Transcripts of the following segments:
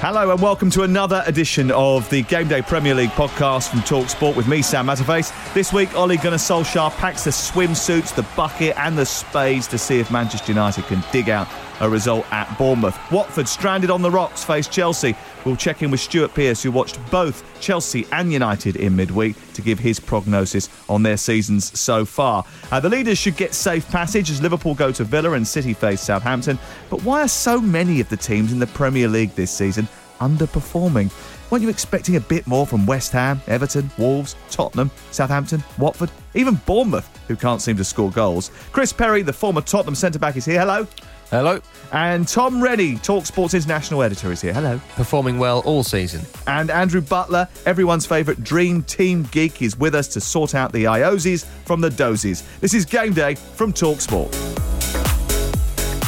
Hello and welcome to another edition of the Game Day Premier League podcast from Talk Sport with me, Sam Matterface. This week, Ole Gunnar Solskjaer packs the swimsuits, the bucket, and the spades to see if Manchester United can dig out a result at Bournemouth. Watford stranded on the rocks face Chelsea. We'll check in with Stuart Pearce, who watched both Chelsea and United in midweek, to give his prognosis on their seasons so far. Uh, the leaders should get safe passage as Liverpool go to Villa and City face Southampton. But why are so many of the teams in the Premier League this season underperforming? Weren't you expecting a bit more from West Ham, Everton, Wolves, Tottenham, Southampton, Watford, even Bournemouth, who can't seem to score goals? Chris Perry, the former Tottenham centre back, is here. Hello. Hello. And Tom Rennie, Talk Sports International editor, is here. Hello. Performing well all season. And Andrew Butler, everyone's favourite dream team geek, is with us to sort out the Iosies from the Dozies. This is Game Day from Talk Sport.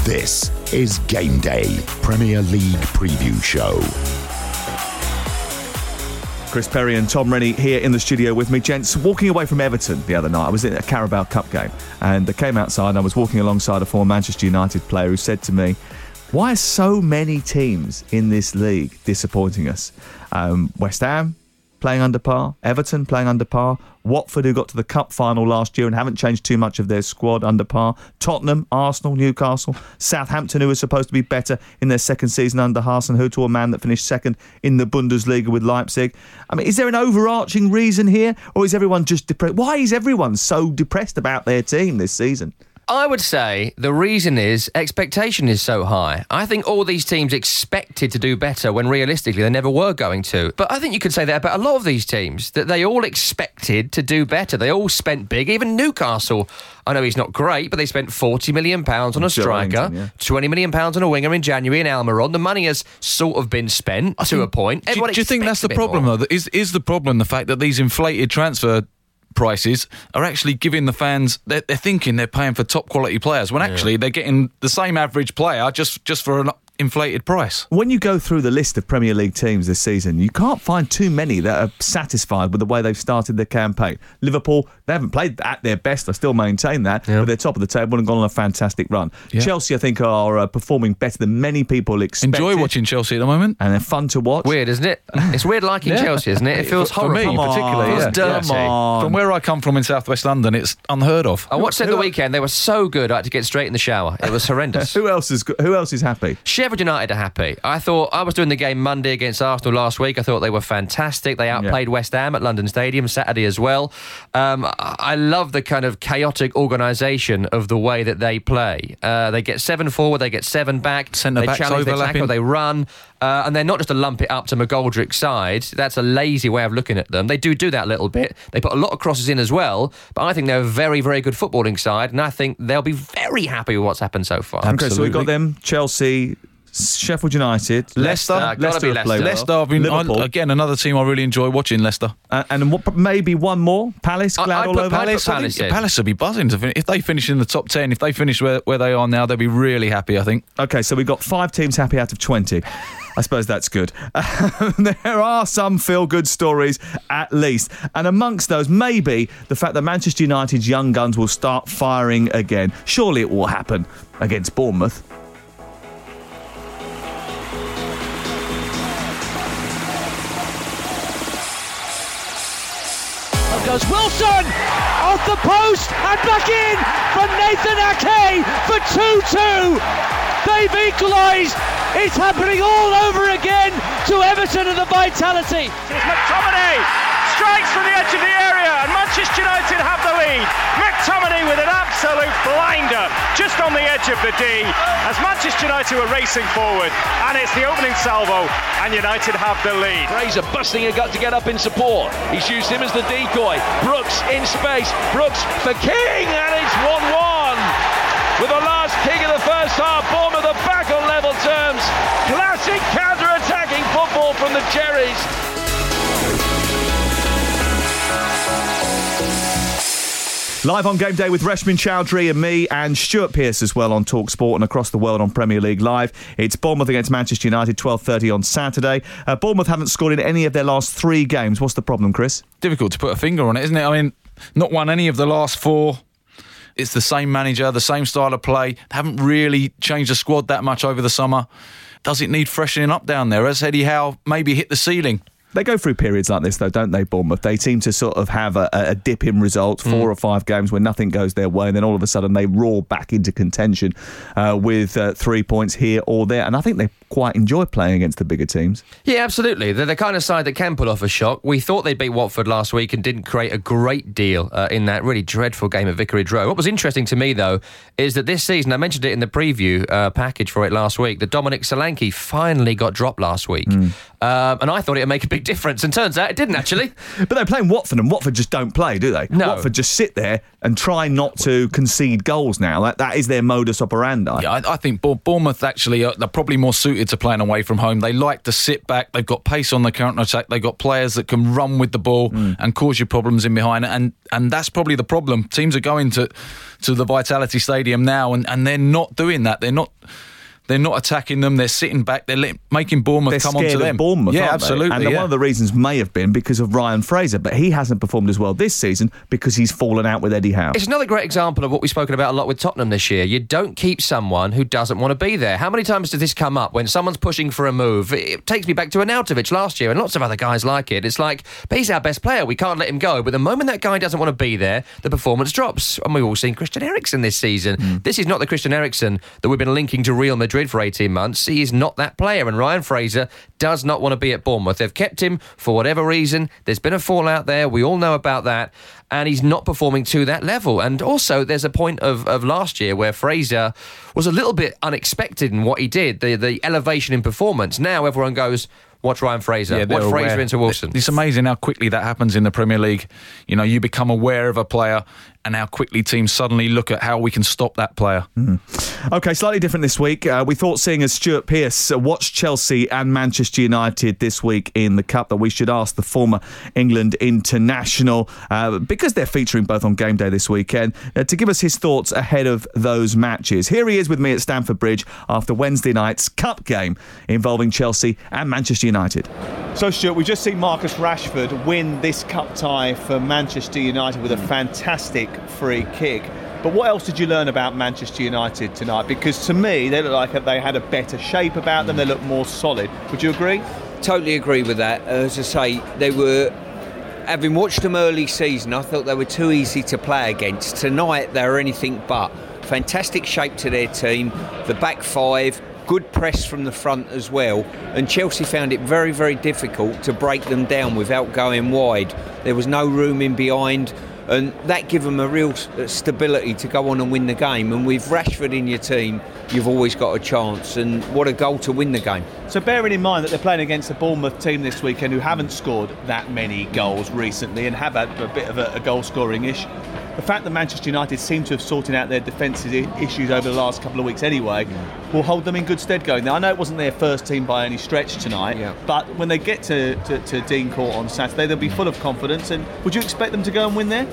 This is Game Day Premier League Preview Show. Chris Perry and Tom Rennie here in the studio with me. Gents, walking away from Everton the other night, I was in a Carabao Cup game and I came outside and I was walking alongside a former Manchester United player who said to me, Why are so many teams in this league disappointing us? Um, West Ham, playing under par, Everton playing under par, Watford, who got to the cup final last year and haven't changed too much of their squad under par, Tottenham, Arsenal, Newcastle, Southampton, who was supposed to be better in their second season under Hasenhüttl, a man that finished second in the Bundesliga with Leipzig. I mean, is there an overarching reason here, or is everyone just depressed? Why is everyone so depressed about their team this season? I would say the reason is expectation is so high. I think all these teams expected to do better when realistically they never were going to. But I think you could say that about a lot of these teams that they all expected to do better. They all spent big. Even Newcastle, I know he's not great, but they spent 40 million pounds on a striker, yeah. 20 million pounds on a winger in January in Almiron. The money has sort of been spent to a point. Do, Everyone do you think that's the problem, more. though? Is is the problem the fact that these inflated transfer prices are actually giving the fans they're, they're thinking they're paying for top quality players when actually they're getting the same average player just just for an inflated price. When you go through the list of Premier League teams this season, you can't find too many that are satisfied with the way they've started their campaign. Liverpool, they haven't played at their best. I still maintain that, but they're top of the table and gone on a fantastic run. Yeah. Chelsea, I think, are uh, performing better than many people expected. Enjoy watching Chelsea at the moment. and they're fun to watch. Weird, isn't it? It's weird liking Yeah. Chelsea, isn't it? It feels horrible. For me, horrible. particularly, It yeah. dirty. From where I come from in southwest London, it's unheard of. I watched it the weekend. They were so good. I had to get straight in the shower. It was horrendous. Who else is Who else is happy? Sheffield United are happy. I thought I was doing the game Monday against Arsenal last week. I thought they were fantastic. They outplayed West Ham at London Stadium Saturday as well. Um, I I love the kind of chaotic organisation of the way that they play. Uh, they get seven forward, they get seven back. Centre they backs challenge, they overlapping. tackle, they run, uh, and they're not just a lump it up to McGoldrick's side. That's a lazy way of looking at them. They do do that a little bit. They put a lot of crosses in as well, but I think they're a very, very good footballing side, and I think they'll be very happy with what's happened so far. Okay, so we've got them: Chelsea, Sheffield United, Leicester. Gotta have Leicester. Leicester, I've been, I, again, another team I really enjoy watching, Leicester. uh, and what, maybe one more. Palace, glad I'd all put over. Palace- I Palace think. Palace would be buzzing to fin- if they finish in the top ten. If they finish where, where they are now, they'll be really happy. I think. Okay, so we've got five teams happy out of 20. I suppose that's good. there are some feel good stories, at least. And amongst those, maybe the fact that Manchester United's young guns will start firing again. Surely it will happen against Bournemouth. Goes Wilson off the post and back in for Nathan Ake for 2-2. They've equalised. It's happening all over again to Everton and the vitality. It's McTominay strikes from the edge of the area, and Manchester United have the lead. McTominay with an absolute blinder just on the edge of the D as Manchester United were racing forward, and it's the opening salvo, and United have the lead. Fraser busting a gut to get up in support. He's used him as the decoy. Brooks in space. Brooks for King, and it's 1 1 with the last kick of the first half. Bournemouth are back on level terms. Classic counter-attacking football from the Cherries. Live on game day with Reshmin Chowdhury and me and Stuart Pearce as well on Talk Sport and across the world on Premier League Live. It's Bournemouth against Manchester United, 12.30 on Saturday. Uh, Bournemouth haven't scored in any of their last three games. What's the problem, Chris? Difficult to put a finger on it, isn't it? I mean, not won any of the last four. It's the same manager, the same style of play. They haven't really changed the squad that much over the summer. Does it need freshening up down there? Has Eddie Howe maybe hit the ceiling? They go through periods like this, though, don't they, Bournemouth? They seem to sort of have a, a dip in results, four mm. or five games where nothing goes their way, and then all of a sudden they roar back into contention uh, with uh, three points here or there. And I think they quite enjoy playing against the bigger teams. Yeah, absolutely. They're the kind of side that can pull off a shock. We thought they beat Watford last week and didn't create a great deal uh, in that really dreadful game at Vicarage Road. What was interesting to me, though, is that this season, I mentioned it in the preview uh, package for it last week, that Dominic Solanke finally got dropped last week. Mm. Um, and I thought it would make a big difference. And turns out it didn't actually. but they're playing Watford, and Watford just don't play, do they? No. Watford just sit there and try not to concede goals now. That, that is their modus operandi. Yeah, I, I think Bournemouth actually are, they're probably more suited to playing away from home. They like to sit back. They've got pace on the counter attack. They've got players that can run with the ball mm. and cause you problems in behind. And and that's probably the problem. Teams are going to to the Vitality Stadium now, and, and they're not doing that. They're not they're not attacking them. They're sitting back. They're making Bournemouth they're come onto them. Bournemouth, yeah, absolutely. And yeah. one of the reasons may have been because of Ryan Fraser, but he hasn't performed as well this season because he's fallen out with Eddie Howe. It's another great example of what we've spoken about a lot with Tottenham this year. You don't keep someone who doesn't want to be there. How many times does this come up when someone's pushing for a move? It takes me back to Arnautovic last year and lots of other guys like it. It's like, but he's our best player. We can't let him go. But the moment that guy doesn't want to be there, the performance drops. And we've all seen Christian Eriksen this season. Mm. This is not the Christian Eriksen that we've been linking to Real Madrid for 18 months. He is not that player, and Ryan Fraser does not want to be at Bournemouth. They've kept him for whatever reason. There's been a fallout there. We all know about that. And he's not performing to that level. And also, there's a point of, of last year where Fraser was a little bit unexpected in what he did, the, the elevation in performance. Now everyone goes, Watch Ryan Fraser. Yeah, Watch Fraser aware. into Wilson. It's amazing how quickly that happens in the Premier League. You know, you become aware of a player and how quickly teams suddenly look at how we can stop that player. Mm. Okay, slightly different this week. Uh, we thought, seeing as Stuart Pearce uh, watched Chelsea and Manchester United this week in the Cup, that we should ask the former England international, uh, because they're featuring both on game day this weekend, uh, to give us his thoughts ahead of those matches. Here he is with me at Stamford Bridge after Wednesday night's Cup game involving Chelsea and Manchester United. So, Stuart, we've just seen Marcus Rashford win this Cup tie for Manchester United with a fantastic free kick. But what else did you learn about Manchester United tonight? Because to me, they look like they had a better shape about them. They look more solid. Would you agree? Totally agree with that. Uh, as I say, they were. Having watched them early season, I thought they were too easy to play against. Tonight, they were anything but. Fantastic shape to their team. The back five, good press from the front as well. And Chelsea found it very, very difficult to break them down without going wide. There was no room in behind and that give them a real uh, stability to go on and win the game. And with Rashford in your team, you've always got a chance. And what a goal to win the game. So, bearing in mind that they're playing against a Bournemouth team this weekend who haven't scored that many goals recently and have had a bit of a, a goal scoring issue, the fact that Manchester United seem to have sorted out their defensive issues over the last couple of weeks anyway will hold them in good stead going there. I know it wasn't their first team by any stretch tonight, yeah. but when they get to, to, to Dean Court on Saturday, they'll be full of confidence. And would you expect them to go and win there?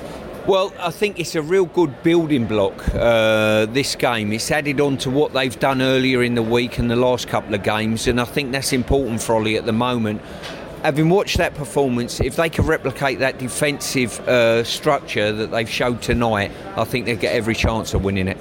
Well, I think it's a real good building block, uh, this game. It's added on to what they've done earlier in the week and the last couple of games, and I think that's important for Ollie at the moment. Having watched that performance, if they can replicate that defensive uh, structure that they've showed tonight, I think they'll get every chance of winning it.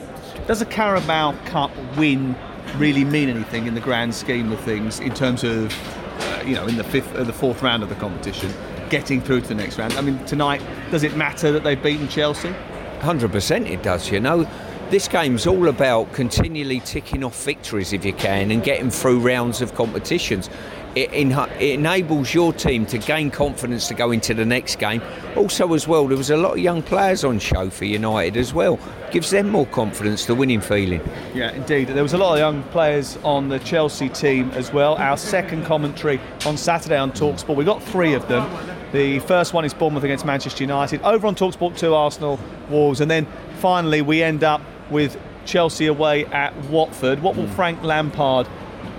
Does a Carabao Cup win really mean anything in the grand scheme of things in terms of, uh, you know, in the fifth, uh, the fourth round of the competition? Getting through to the next round. I mean, tonight, does it matter that they've beaten Chelsea? 100% it does, you know. this game's all about continually ticking off victories if you can and getting through rounds of competitions. It, in, it, enables your team to gain confidence to go into the next game. Also, as well, there was a lot of young players on show for United as well. Gives them more confidence, the winning feeling. Yeah, indeed. There was a lot of young players on the Chelsea team as well. Our second commentary on Saturday on Talksport, we got three of them. The first one is Bournemouth against Manchester United. Over on Talksport 2, Arsenal, Wolves. And then finally, we end up with Chelsea away at Watford. What will mm. Frank Lampard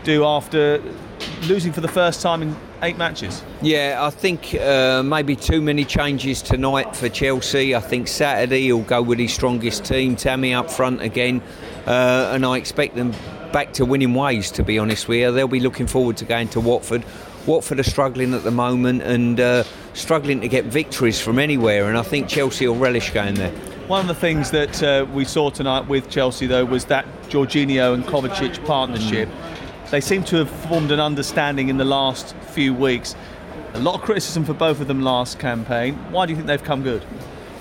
do after losing for the first time in eight matches? Yeah, I think uh, maybe too many changes tonight for Chelsea. I think Saturday he'll go with his strongest team, Tammy up front again, uh, and I expect them back to winning ways. To be honest with you, they'll be looking forward to going to Watford. Watford are struggling at the moment and uh, struggling to get victories from anywhere, and I think Chelsea will relish going there. One of the things that uh, we saw tonight with Chelsea, though, was that Jorginho and Kovacic partnership. Mm. They seem to have formed an understanding in the last few weeks. A lot of criticism for both of them last campaign. Why do you think they've come good?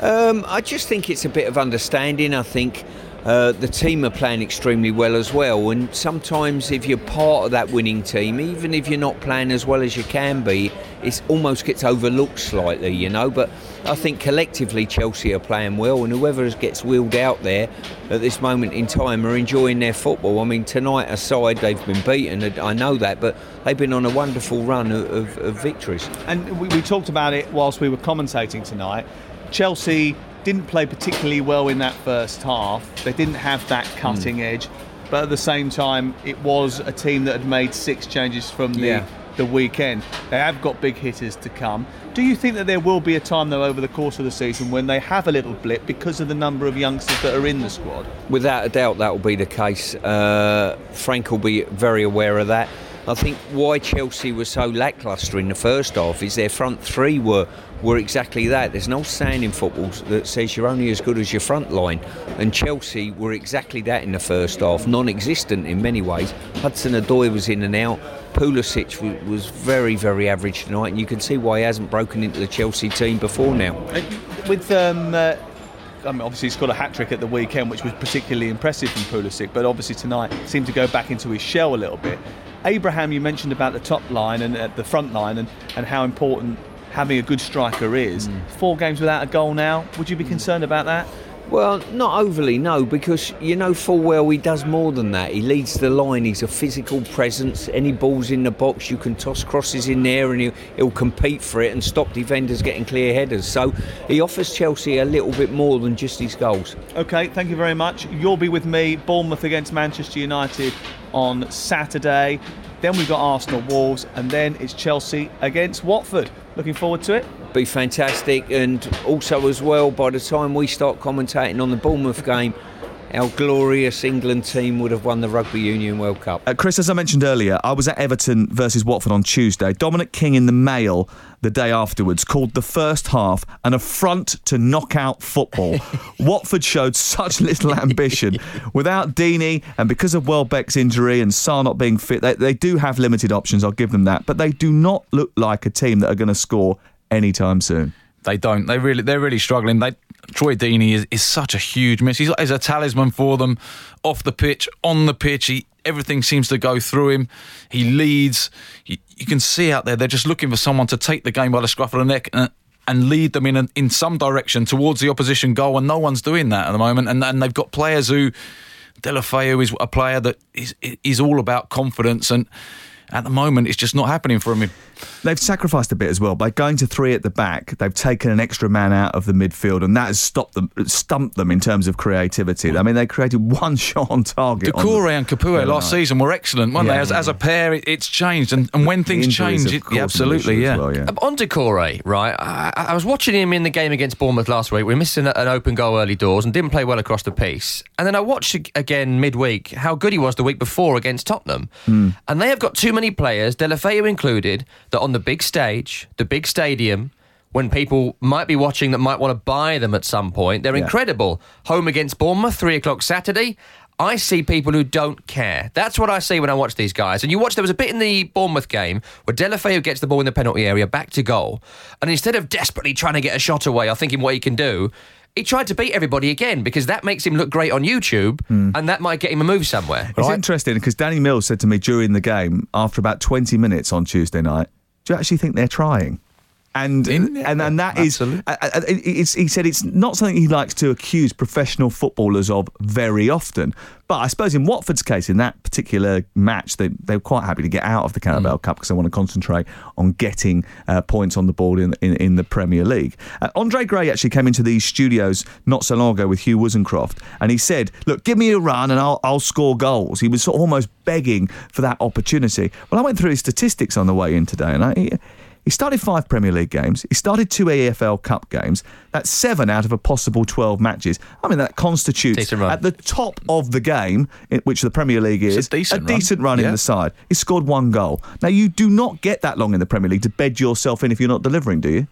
Um, I just think it's a bit of understanding. I think uh, the team are playing extremely well as well. And sometimes, if you're part of that winning team, even if you're not playing as well as you can be, it almost gets overlooked slightly, you know. But I think collectively, Chelsea are playing well, and whoever gets wheeled out there at this moment in time are enjoying their football. I mean, tonight aside, they've been beaten, I know that, but they've been on a wonderful run of, of, of victories. And we, we talked about it whilst we were commentating tonight. Chelsea didn't play particularly well in that first half. They didn't have that hmm. cutting mm. edge, but at the same time, it was a team that had made six changes from the yeah. the weekend. They have got big hitters to come. Do you think that there will be a time though over the course of the season when they have a little blip because of the number of youngsters that are in the squad? Without a doubt, that will be the case. Uh, Frank will be very aware of that. I think why Chelsea was so lacklustre in the first half is their front three were were exactly that. There's no saying in football that says you're only as good as your front line, and Chelsea were exactly that in the first half, non-existent in many ways. Hudson-Odoi was in and out. Pulisic was very, very average tonight, and you can see why he hasn't broken into the Chelsea team before now. Uh, with um, uh, I mean, obviously, he's got a hat trick at the weekend, which was particularly impressive from Pulisic, but obviously tonight seemed to go back into his shell a little bit. Abraham, you mentioned about the top line and at the front line and, and how important having a good striker is. Mm. Four games without a goal now. Would you be concerned about that? Well, not overly, no, because you know full well he does more than that. He leads the line. He's a physical presence. Any balls in the box, you can toss crosses in there, and he'll, he'll compete for it and stop defenders getting clear headers. So he offers Chelsea a little bit more than just his goals. Okay, thank you very much. You'll be with me, Bournemouth against Manchester United on Saturday. Then we've got Arsenal Wolves, and then it's Chelsea against Watford. Looking forward to it. Be fantastic, and also as well, by the time we start commentating on the Bournemouth game, our glorious England team would have won the Rugby Union World Cup. Uh, Chris, as I mentioned earlier, I was at Everton versus Watford on Tuesday. Dominic King in the Mail the day afterwards called the first half an affront to knockout football. Watford showed such little ambition. Without Deeney and because of Welbeck's injury and Sarr not being fit, they, they do have limited options, I'll give them that. But they do not look like a team that are going to score anytime soon. They don't. They really, they're really struggling. They, Troy Deeney is, is such a huge miss. He's, he's a talisman for them, off the pitch, on the pitch. He, everything seems to go through him. He leads. He, you can see out there they're just looking for someone to take the game by the scruff of the neck and, and lead them in a, in some direction towards the opposition goal, and no one's doing that at the moment. And, and they've got players who Deulofeu is a player that is is all about confidence and at the moment, it's just not happening for him. They've sacrificed a bit as well by going to three at the back. They've taken an extra man out of the midfield, and that has stopped them, stumped them in terms of creativity. I mean, they created one shot on target. Doucouré and Capoue last season were excellent, weren't yeah, they? As, yeah. as, a pair, it, it's changed, and, and when things change, it, yeah, absolutely, yeah. Well, yeah. Um, on Doucouré, right? I, I, was watching him in the game against Bournemouth last week. We missed an, an open goal early doors and didn't play well across the piece. And then I watched again midweek how good he was the week before against Tottenham, mm. and they have got too many players. Deulofeu included, that on the big stage, the big stadium, when people might be watching that might want to buy them at some point, they're yeah. incredible. Home against Bournemouth, three o'clock Saturday. I see people who don't care. That's what I see when I watch these guys. And you watch, there was a bit in the Bournemouth game where Deulofeu gets the ball in the penalty area, back to goal. And instead of desperately trying to get a shot away or thinking what he can do, he tried to beat everybody again because that makes him look great on YouTube, hmm. and that might get him a move somewhere. It's interesting because Danny Mills said to me during the game, after about 20 minutes on Tuesday night, do you actually think they're trying? And In- and, and that is, absolutely. it's, he said it's not something he likes to accuse professional footballers of very often. But I suppose in Watford's case, in that particular match, they, they were quite happy to get out of the Carabao Cup because they want to concentrate on getting uh, points on the board in, in, in the Premier League. Uh, Andre Gray actually came into these studios not so long ago with Hugh Woozencroft, and he said, "Look, give me a run and I'll, I'll score goals." He was sort of almost begging for that opportunity. Well, I went through his statistics on the way in today, and I. He, started five Premier League games. He started two EFL Cup games. That's seven out of a possible 12 matches. I mean, that constitutes at the top of the game, which the Premier League is, It's a decent run. decent run in Yeah. the side. He scored one goal. Now, you do not get that long in the Premier League to bed yourself in if you're not delivering, do you?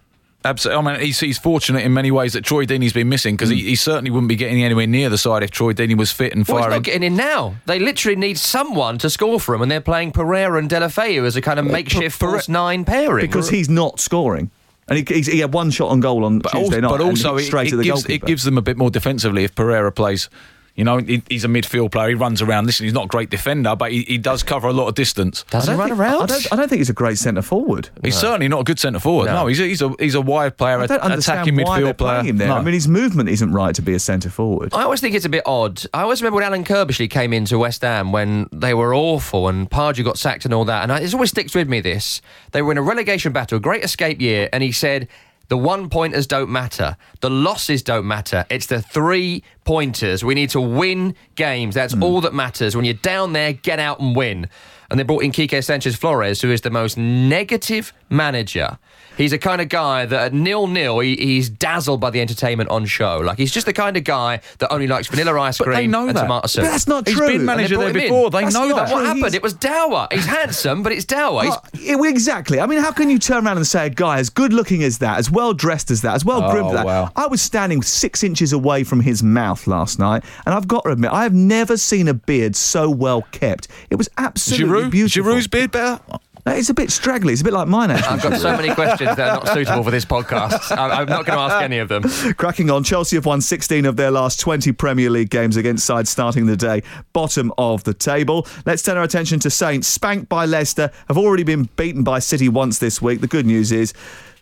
Absolutely. I mean, he's, he's fortunate in many ways that Troy Deeney's been missing because he, hmm. he certainly wouldn't be getting anywhere near the side if Troy Deeney was fit and Well, he's firing. not getting in now. They literally need someone to score for him, and they're playing Pereira and Deulofeu as a kind of makeshift Pere- false nine pairing. Because he's not scoring. And he, he's, he had one shot on goal on but Tuesday also, night. but and also it, it to the gives, it gives them a bit more defensively if Pereira plays. You know, he, he's a midfield player. He runs around. Listen, he's not a great defender, but he, he does cover a lot of distance. does he run think- around? I don't, I don't think he's a great centre forward. He's certainly not a good centre forward. No. No, he's, a, he's a he's a wide player, I don't understand attacking why they're midfield player. playing him there. No. I mean, his movement isn't right to be a centre forward. I always think it's a bit odd. I always remember when Alan Curbishley came into West Ham when they were awful and Pardew got sacked and all that. And I, it always sticks with me this. They were in a relegation battle, a great escape year, and he said, the one pointers don't matter. The losses don't matter. It's the three pointers. We need to win games. That's hmm. all that matters. When you're down there, get out and win. And they brought in Quique Sanchez Flores, who is the most negative manager. He's a kind of guy that at nil nil, he, he's dazzled by the entertainment on show. Like he's just the kind of guy that only likes vanilla ice But cream they know and that. tomato soup. But that's not true. He's been manager there before. They That's know that. true. What happened? He's- It was Dower. He's handsome, but it's Dower. Oh, well, exactly. I mean, how can you turn around and say a guy as good looking as that, as well dressed as that, as well oh, groomed as Oh, that? wow. I was standing six inches away from his mouth last night, and I've got to admit, I have never seen a beard so well kept. It was absolutely Giroud, beautiful. Giroud's beard better. It's a bit straggly. It's a bit like mine, actually. I've got so many questions that are not suitable for this podcast. I'm, I'm not going to ask any of them. Cracking on, Chelsea have won 16 of their last 20 Premier League games against sides starting the day bottom of the table. Let's turn our attention to Saints, spanked by Leicester, have already been beaten by City once this week. The good news is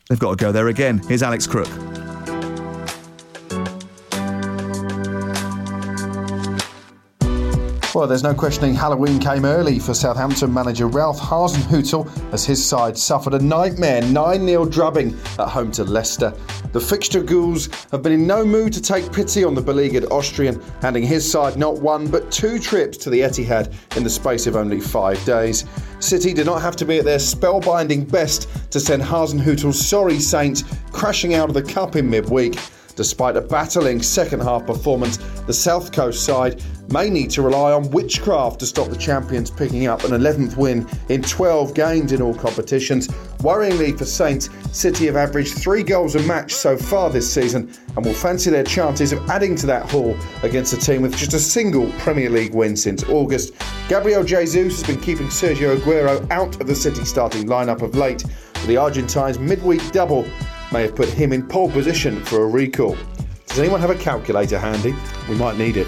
they've got to go there again. Here's Alex Crook. Well, there's no questioning Halloween came early for Southampton manager Ralph Hasenhüttl as his side suffered a nightmare 9 0 drubbing at home to Leicester. The fixture ghouls have been in no mood to take pity on the beleaguered Austrian, handing his side not one but two trips to the Etihad in the space of only five days. City did not have to be at their spellbinding best to send Hasenhüttl's sorry Saints crashing out of the cup in midweek. Despite a battling second half performance, the South Coast side may need to rely on witchcraft to stop the champions picking up an 11th win in 12 games in all competitions. Worryingly for Saints, City have averaged three goals a match so far this season and will fancy their chances of adding to that haul against a team with just a single Premier League win since August. Gabriel Jesus has been keeping Sergio Aguero out of the City starting lineup of late, but the Argentine's midweek double may have put him in pole position for a recall. Does anyone have a calculator handy? We might need it.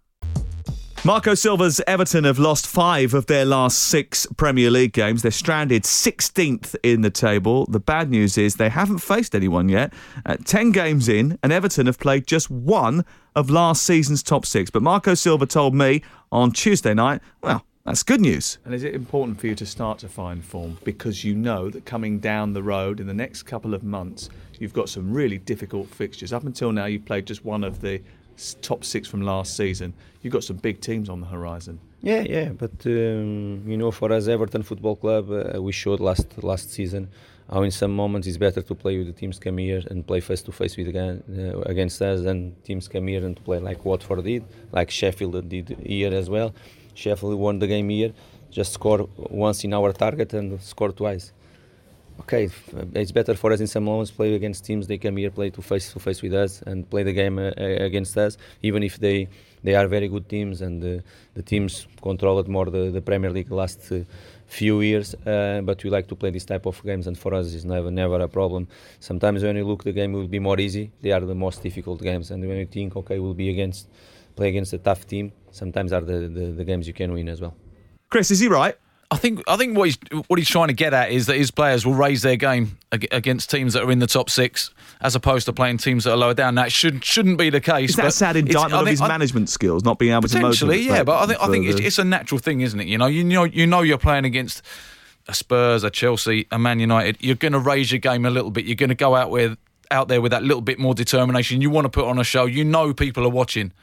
Marco Silva's Everton have lost five of their last six Premier League games. They're stranded 16th in the table. The bad news is they haven't faced anyone yet. Uh, 10 games in, and Everton have played just one of last season's top six. But Marco Silva told me on Tuesday night, well, that's good news. And is it important for you to start to find form because you know that coming down the road in the next couple of months, you've got some really difficult fixtures? Up until now, you've played just one of the top six from last season. You've got some big teams on the horizon. Yeah, yeah, but um, you know, for us, Everton Football Club, uh, we showed last last season how in some moments it's better to play with the teams come here and play face to face with uh, against us than teams come here and play like Watford did, like Sheffield did here as well. Sheffield won the game here, just score once in our target and score twice okay, it's better for us in some moments play against teams they come here play to face to face with us and play the game uh, against us, even if they they are very good teams and uh, the teams controlled more the, the Premier League last uh, few years. Uh, but we like to play this type of games, and for us it's never never a problem. Sometimes when you look, the game will be more easy. They are the most difficult games, and when you think, okay, we'll be against play against a tough team, sometimes are the, the, the games you can win as well. Chris, is he right? I think I think what he's what he's trying to get at is that his players will raise their game against teams that are in the top six, as opposed to playing teams that are lower down. That should shouldn't be the case. Is that a sad indictment of his I, management skills, not being able to potentially? Yeah, but I think I think it's, it's, a natural thing, isn't it? You know, you know, you know, you're playing against a Spurs, a Chelsea, a Man United. You're going to raise your game a little bit. You're going to go out with out there with that little bit more determination. You want to put on a show. You know, people are watching.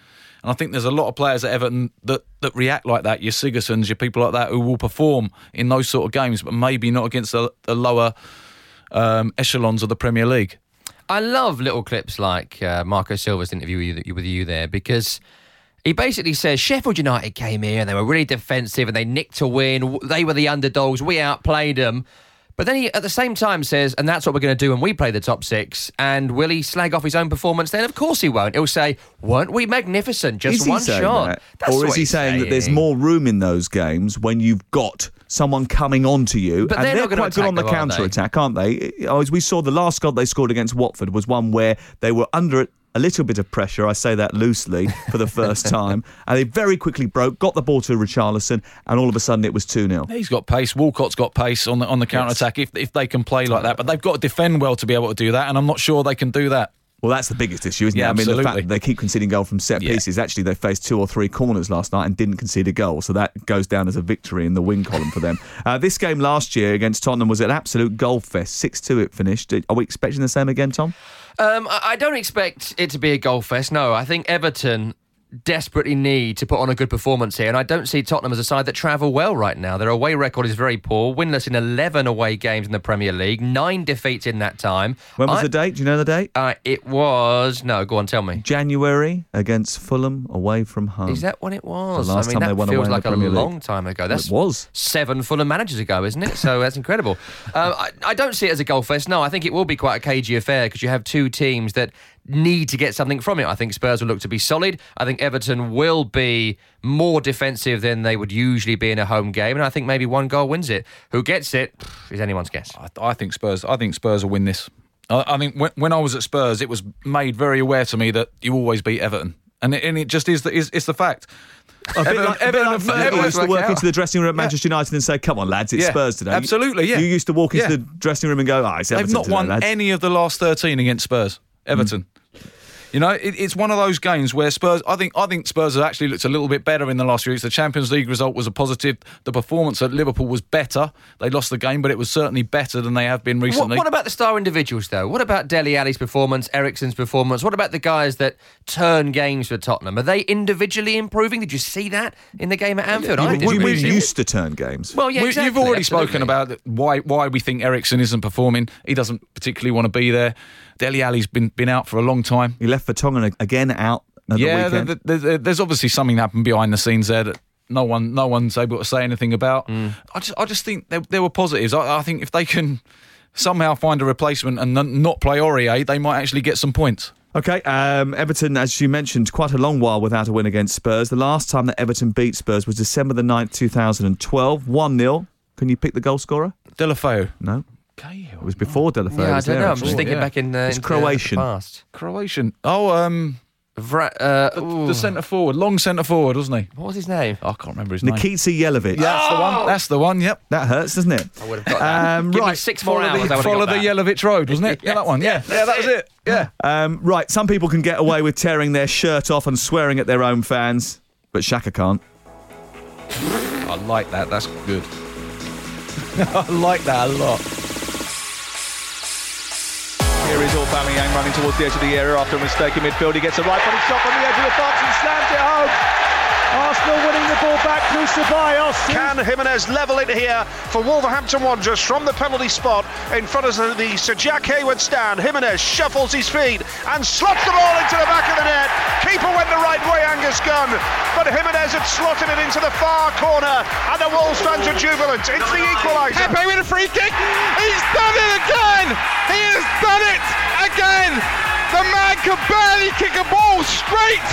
And I think there's a lot of players at Everton that, that react like that. Your Sigurdssons, your people like that who will perform in those sort of games, but maybe not against the, the lower um, echelons of the Premier League. I love little clips like uh, Marco Silva's interview with you, with you there because he basically says Sheffield United came here and they were really defensive and they nicked a win. They were the underdogs. We outplayed them. But then he, at the same time, says, and that's what we're going to do when we play the top six. And will he slag off his own performance then? Of course he won't. He'll say, weren't we magnificent? Just one shot. Or is he saying, saying, that there's more room in those games when you've got someone coming on to you? But and they're, they're quite good on the counter attack, aren't they? As we saw, the last goal they scored against Watford was one where they were under it a little bit of pressure, I say that loosely, for the first time. And they very quickly broke, got the ball to Richarlison, and all of a sudden it was 2 0. He's got pace. Walcott's got pace on the, on the counter attack yes. if, if they can play like that. But they've got to defend well to be able to do that, and I'm not sure they can do that. Well, that's the biggest issue, isn't yeah, it? I mean, absolutely. the fact that they keep conceding goal from set pieces. Yeah. Actually, they faced two or three corners last night and didn't concede a goal. So that goes down as a victory in the win column for them. Uh, this game last year against Tottenham was an absolute goal fest. 6 2 it finished. Are we expecting the same again, Tom? Um, I don't expect it to be a goal fest. No, I think Everton desperately need to put on a good performance here. And I don't see Tottenham as a side that travel well right now. Their away record is very poor, winless in 11 away games in the Premier League, nine defeats in that time. When was I, the date? Do you know the date? Uh, it was, no, go on, tell me. January against Fulham away from home. Is that when it was? The last I mean, time that they won feels away like a long time ago. That's it was. seven Fulham managers ago, isn't it? So that's incredible. Uh, I, I don't see it as a goal fest. No, I think it will be quite a cagey affair because you have two teams that need to get something from it. I think Spurs will look to be solid. I think Everton will be more defensive than they would usually be in a home game, and I think maybe one goal wins it. Who gets it is anyone's guess. I, I think Spurs. I think Spurs will win this. I, I think when, when, I was at Spurs, it was made very aware to me that you always beat Everton, and it, and it just is. The, is it's the fact. A bit like, a bit like you used to work into the dressing room at Manchester yeah. United and say, "Come on, lads, it's yeah. Spurs today." Absolutely, yeah. You used to walk into yeah. the dressing room and go, "Ah, oh, it's They've not today, won lads. any of the last thirteen against Spurs. Everton. Mm. You know, it, it's one of those games where Spurs. I think I think Spurs have actually looked a little bit better in the last few weeks. The Champions League result was a positive. The performance at Liverpool was better. They lost the game, but it was certainly better than they have been recently. What, what about the star individuals, though? What about Dele Alli's performance, Eriksen's performance? What about the guys that turn games for Tottenham? Are they individually improving? Did you see that in the game at Anfield? You, I did. You mean used to turn games? Well, yeah, exactly, You've already absolutely. spoken about why why we think Eriksen isn't performing. He doesn't particularly want to be there. Dele Alli's been been out for a long time. He left for Tongan again out. yeah, the the, the, there's obviously something happened behind the scenes there that no one no one's able to say anything about. Mm. I just I just think there, there were positives. I, I think if they can somehow find a replacement and not play Aurier, they might actually get some points. Okay, um, Everton, as you mentioned, quite a long while without a win against Spurs. The last time that Everton beat Spurs was December the 9th, 2012, 1 0. Can you pick the goal scorer? Deulofeu. No. It was before Deulofeu. Yeah, I was don't there, know. I'm actually. just thinking yeah. back in. Uh, It's into the- the Croatian. past. Croatian. Oh, um, Vra- uh, the, ooh. the centre forward, long centre forward, wasn't he? What was his name? I can't remember his name. Nikica Jelavić. Yeah, that's the one. That's the one. Yep. That hurts, doesn't it? I would have got that. Um, Give me right. six more Follow hours. the, I would follow have the that. Yelovich Road, wasn't it? yeah, that one. Yeah, yeah, that was it. Yeah. Um, right, some people can get away with tearing their shirt off and swearing at their own fans, but Xhaka can't. I like that. That's good. I like that a lot. Here is Aubameyang running towards the edge of the area after a mistake in midfield. He gets a right-footed shot from the edge of the box and slams it home. Ceballos. Can Jimenez level it here for Wolverhampton Wanderers from the penalty spot in front of the Sir Jack Hayward stand? Jimenez shuffles his feet and slots the ball into the back of the net. Keeper went the right way, Angus Gunn, but Jimenez had slotted it into the far corner, and the Wolves fans are jubilant. It's the equaliser. Pepe with a free kick. He's done it again. He has done it again. The man could barely kick a ball straight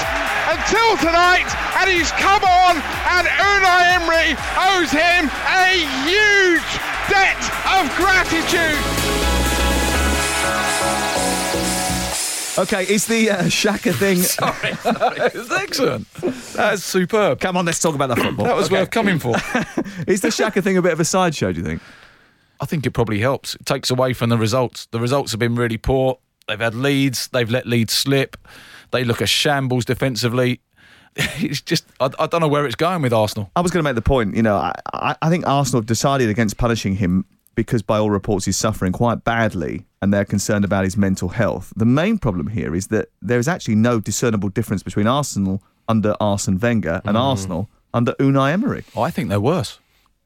until tonight, and he's come on. And Unai Emery owes him a huge debt of gratitude. Okay, is the uh, Xhaka thing. Sorry. It's excellent. That's superb. Come on, let's talk about the football. That was worth coming for. is the Xhaka thing a bit of a sideshow, do you think? I think it probably helps. It takes away from the results. The results have been really poor. They've had leads. They've let leads slip. They look a shambles defensively. It's just, I, I don't know where it's going with Arsenal. I was going to make the point, you know, I, I, think Arsenal have decided against punishing him because, by all reports, he's suffering quite badly and they're concerned about his mental health. The main problem here is that there is actually no discernible difference between Arsenal under Arsene Wenger and mm. Arsenal under Unai Emery. Oh, I think they're worse.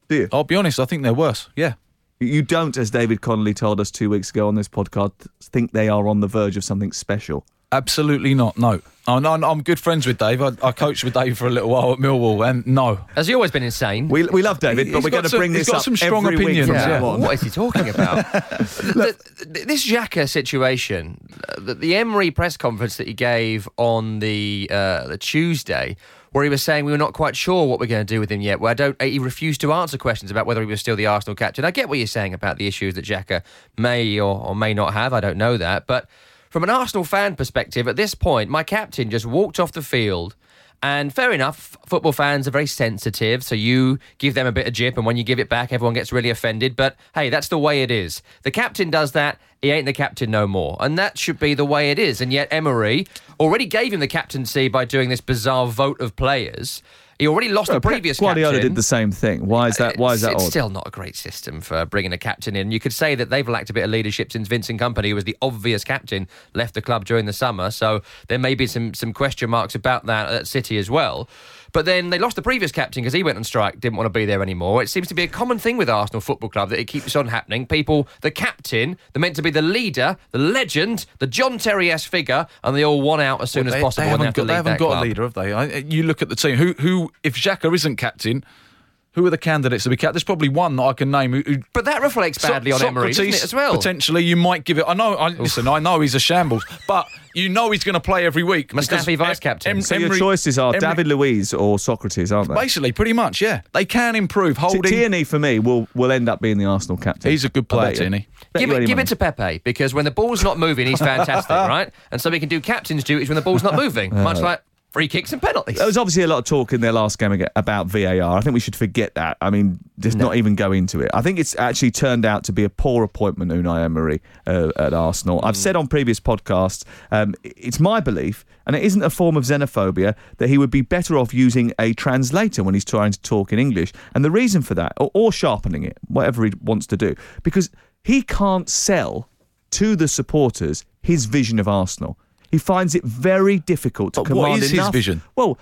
Do you? I'll be honest, I think they're worse. Yeah. You don't, as David Connolly told us two weeks ago on this podcast, think they are on the verge of something special. Absolutely not. No. I'm, I'm I'm good friends with Dave. I, I coached with Dave for a little while at Millwall, and no. Has he always been insane? We, we love David, but He's we're going to some- bring he's this got up some strong every week opinions, from yeah. now. What is he talking about? the, the, this Xhaka situation, uh, the, the Emery press conference that he gave on the uh, the Tuesday, where he was saying we were not quite sure what we're going to do with him yet. Where I don't, he refused to answer questions about whether he was still the Arsenal captain. I get what you're saying about the issues that Xhaka may or, or may not have. I don't know that, but from an Arsenal fan perspective, at this point, my captain just walked off the field. And fair enough, football fans are very sensitive, so you give them a bit of jip, and when you give it back, everyone gets really offended. But hey, that's the way it is. The captain does that, he ain't the captain no more. And that should be the way it is. And yet, Emery already gave him the captaincy by doing this bizarre vote of players. He already lost the Pep previous Guardiola captain. did the same thing. Why is that? Why is that it's odd? still not a great system for bringing a captain in. You could say that they've lacked a bit of leadership since Vincent Kompany, who was the obvious captain, left the club during the summer. So there may be some some question marks about that at City as well. But then they lost the previous captain because he went on strike, didn't want to be there anymore. It seems to be a common thing with Arsenal Football Club that it keeps on happening. People, the captain, they're meant to be the leader, the legend, the John Terry-esque figure, and they all want out as soon Well, as possible. They haven't have got, they haven't got a leader, have they? I, you look at the team. Who, who, if Xhaka isn't captain, who are the candidates to be captain? There's probably one that I can name. Who, who, But that reflects badly on Emery, doesn't it, as well? Potentially, you might give it. I know. I, listen, I know he's a shambles, but you know he's going to play every week. because Mustafi vice captain. Em- so your choices are Emery- David Luiz or Sokratis, aren't they? Basically, pretty much, yeah. They can improve. Holding. Tierney for me will will end up being the Arsenal captain. He's a good player, bet. Tierney. Give it, give it to Pepe because when the ball's not moving, he's fantastic, right? And so he can do captain's duties when the ball's not moving, much like free kicks and penalties. There was obviously a lot of talk in their last game about VAR. I think we should forget that. I mean, just not even go into it. I think it's actually turned out to be a poor appointment, Unai Emery uh, at Arsenal. I've said on previous podcasts, um, it's my belief, and it isn't a form of xenophobia, that he would be better off using a translator when he's trying to talk in English. And the reason for that, or, or sharpening it, whatever he wants to do, because he can't sell to the supporters his vision of Arsenal. He finds it very difficult to But what command is his enough- vision? Well,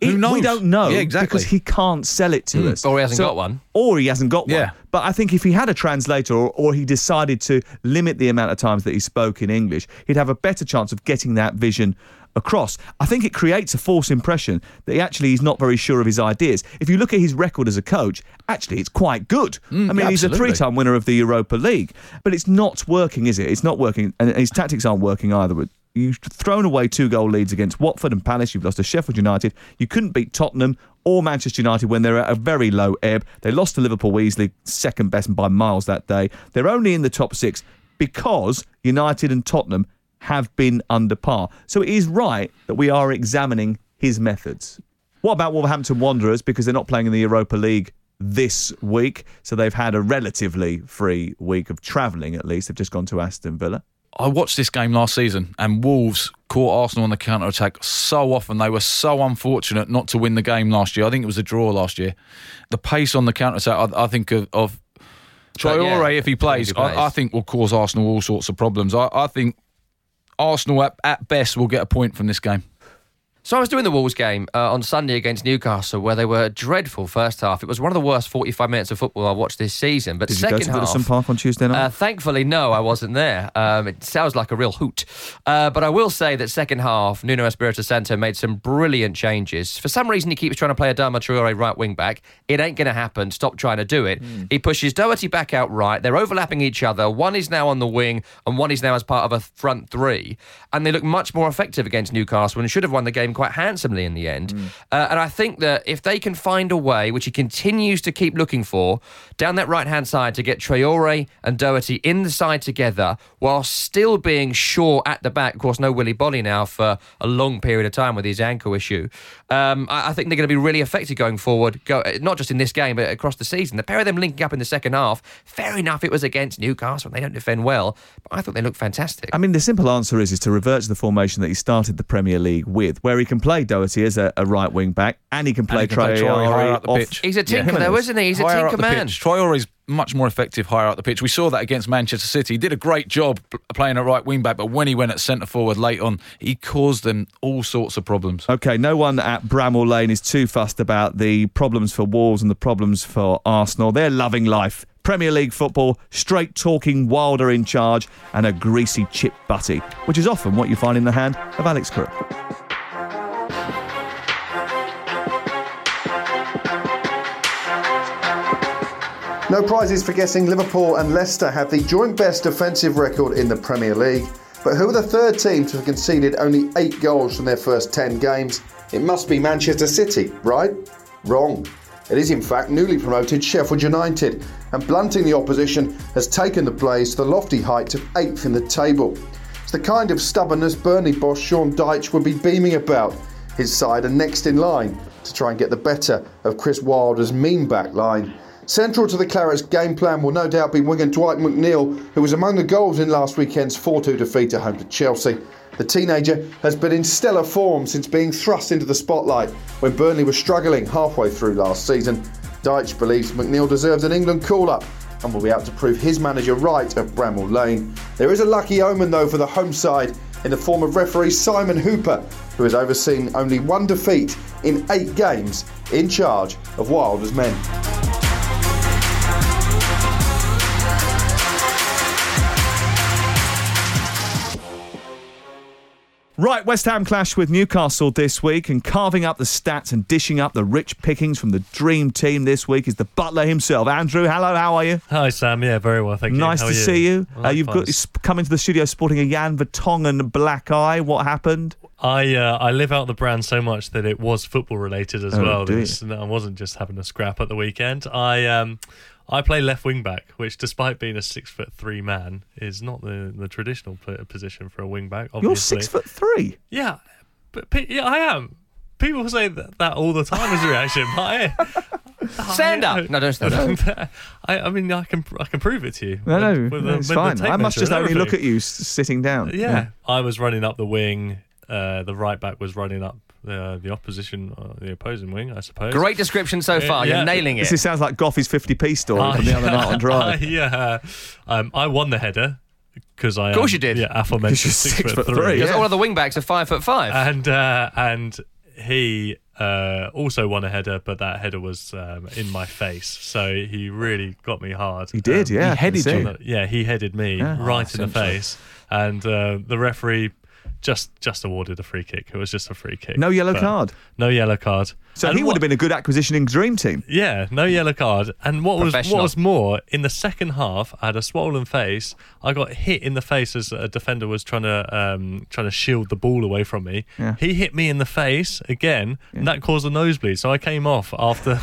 Who it- we don't know Yeah, exactly. because he can't sell it to Hmm. us, Or he hasn't got one. or he hasn't got one. But I think if he had a translator, or, or he decided to limit the amount of times that he spoke in English, he'd have a better chance of getting that vision across. I think it creates a false impression that he actually is not very sure of his ideas. If you look at his record as a coach, actually it's quite good. Mm, I mean, he's a three-time winner of the Europa League, but it's not working, is it? It's not working, and his tactics aren't working either. But You've thrown away two goal leads against Watford and Palace. You've lost to Sheffield United. You couldn't beat Tottenham or Manchester United when they're at a very low ebb. They lost to Liverpool easily, second best by miles that day. They're only in the top six because United and Tottenham have been under par. So it is right that we are examining his methods. What about Wolverhampton Wanderers? Because they're not playing in the Europa League this week. So they've had a relatively free week of travelling, at least. They've just gone to Aston Villa. I watched this game last season, and Wolves caught Arsenal on the counter attack so often. They were so unfortunate not to win the game last year. I think it was a draw last year. The pace on the counter attack, I, I think of, of Traore, yeah, if he plays, he plays. I, I think will cause Arsenal all sorts of problems. I, I think Arsenal at, at best will get a point from this game. So I was doing the Wolves game uh, on Sunday against Newcastle, where they were dreadful first half. It was one of the worst 45 minutes of football I watched this season. But Did you go second to half, Goodison Park on Tuesday night? Uh, thankfully, no, I wasn't there. Um, it sounds like a real hoot. Uh, but I will say that second half, Nuno Espirito Santo made some brilliant changes. For some reason, he keeps trying to play Adama Traore right wing back. It ain't going to happen. Stop trying to do it. He pushes Doherty back out right. They're overlapping each other. One is now on the wing, and one is now as part of a front three. And they look much more effective against Newcastle and should have won the game quite handsomely in the end. Uh, and I think that if they can find a way, which he continues to keep looking for, down that right hand side to get Traore and Doherty in the side together while still being sure at the back. Of course, no Willy Boly now for a long period of time with his ankle issue. Um, I, I think they're going to be really effective going forward, go, uh, not just in this game, but across the season. The pair of them linking up in the second half, fair enough, it was against Newcastle and they don't defend well, but I thought they looked fantastic. I mean, the simple answer is is to revert to the formation that he started the Premier League with, where he can play Doherty as a, a right wing back, and he can play he can play Traore Traore higher up the off- pitch. He's a tinker, though, isn't he? He's a higher tinker man. pitch. Traore's much more effective higher up the pitch. We saw that against Manchester City. He did a great job playing at right wing back, but when he went at centre forward late on, he caused them all sorts of problems. Okay, no one at Bramall Lane is too fussed about the problems for Wolves and the problems for Arsenal. They're loving life. Premier League football, straight talking Wilder in charge, and a greasy chip butty, which is often what you find in the hand of Alex Crook. No prizes for guessing Liverpool and Leicester have the joint best defensive record in the Premier League. But who are the third team to have conceded only eight goals from their first 10 games? It must be Manchester City, right? Wrong. It is in fact newly promoted Sheffield United, and blunting the opposition has taken the Blades to the lofty heights of eighth in the table. It's the kind of stubbornness Burnley boss Sean Dyche would be beaming about. His side are next in line to try and get the better of Chris Wilder's mean back line. Central to the Clarets' game plan will no doubt be winger Dwight McNeil, who was among the goals in last weekend's 4 2 defeat at home to Chelsea. The teenager has been in stellar form since being thrust into the spotlight when Burnley was struggling halfway through last season. Dyche believes McNeil deserves an England call up and will be out to prove his manager right at Bramall Lane. There is a lucky omen though for the home side in the form of referee Simon Hooper, who has overseen only one defeat in eight games in charge of Wilder's men. Right, West Ham clash with Newcastle this week, and carving up the stats and dishing up the rich pickings from the dream team this week is the butler himself. Andrew, hello, how are you? Hi, Sam. Yeah, very well, thank you. Nice How to are see you. Uh, you've got come into the studio sporting a Jan Vertonghen black eye. What happened? I uh, I live out the brand so much that it was football related as Oh, well. you? This- I wasn't just having a scrap at the weekend. I um I play left wing back, which despite being a six foot three man, is not the, the traditional position for a wing back. You're six foot three. Yeah, but yeah, I am. People say that, that all the time as a reaction. but I, Stand up. No, don't stand up. I, I mean, I can I can prove it to you. No, no, With- with the- it's with fine. I must just only look at you sitting down. Yeah. I was running up the wing. Uh, the right back was running up the the opposition, uh, the opposing wing, I suppose. Great description so far. You're nailing it. This sounds like Goffy's 50p story from the other night on Drive. yeah, um, I won the header because I. Of course am, you did. Yeah, aforementioned Because you're six, six foot foot three. three, Because yeah. all of the wing backs are five foot five. And uh, and he uh, also won a header, but that header was um, in my face, so he really got me hard. He did, Um, yeah, He headed you. the- yeah, he headed me Yeah. right Oh, in the face, and uh, the referee just just awarded a free kick. It was just a free kick. No yellow But card? No yellow card. So And he would what- have been a good acquisition in Dream Team. yeah, no yellow card. And what was what was more, in the second half, I had a swollen face. I got hit in the face as a defender was trying to um, trying to shield the ball away from me. Yeah. He hit me in the face again, and that caused a nosebleed. So I came off after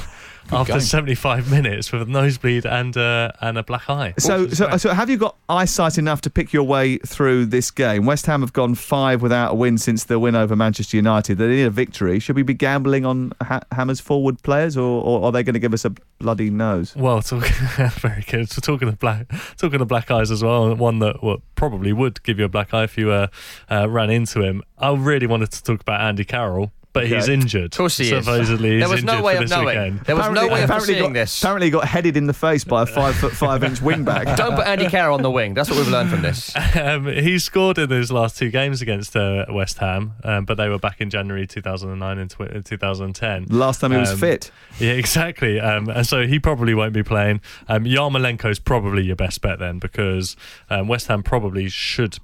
after game. 75 minutes with a nosebleed and uh, and a black eye. So, so, so have you got eyesight enough to pick your way through this game? West Ham have gone five without a win since the win over Manchester United. They need a victory. Should we be gambling on ha- Hammer's forward players, or, or are they going to give us a bloody nose? Well, talk, very good. So talking of black, talking of black eyes as well. One that well, probably would give you a black eye if you uh, uh, ran into him. I really wanted to talk about Andy Carroll, but he's injured. Of course he is. Supposedly, There was no way of knowing. weekend. There was no way of apparently foreseeing got, this. Apparently, he got headed in the face by a five foot five inch wingback. Don't put Andy Carroll on the wing. That's what we've learned from this. Um, he scored in his last two games against uh, West Ham, um, but they were back in January 2009 and tw- 2010. Last time he was Um, fit. Yeah, exactly. Um, and so he probably won't be playing. Um, Yarmolenko's probably your best bet then because um, West Ham probably should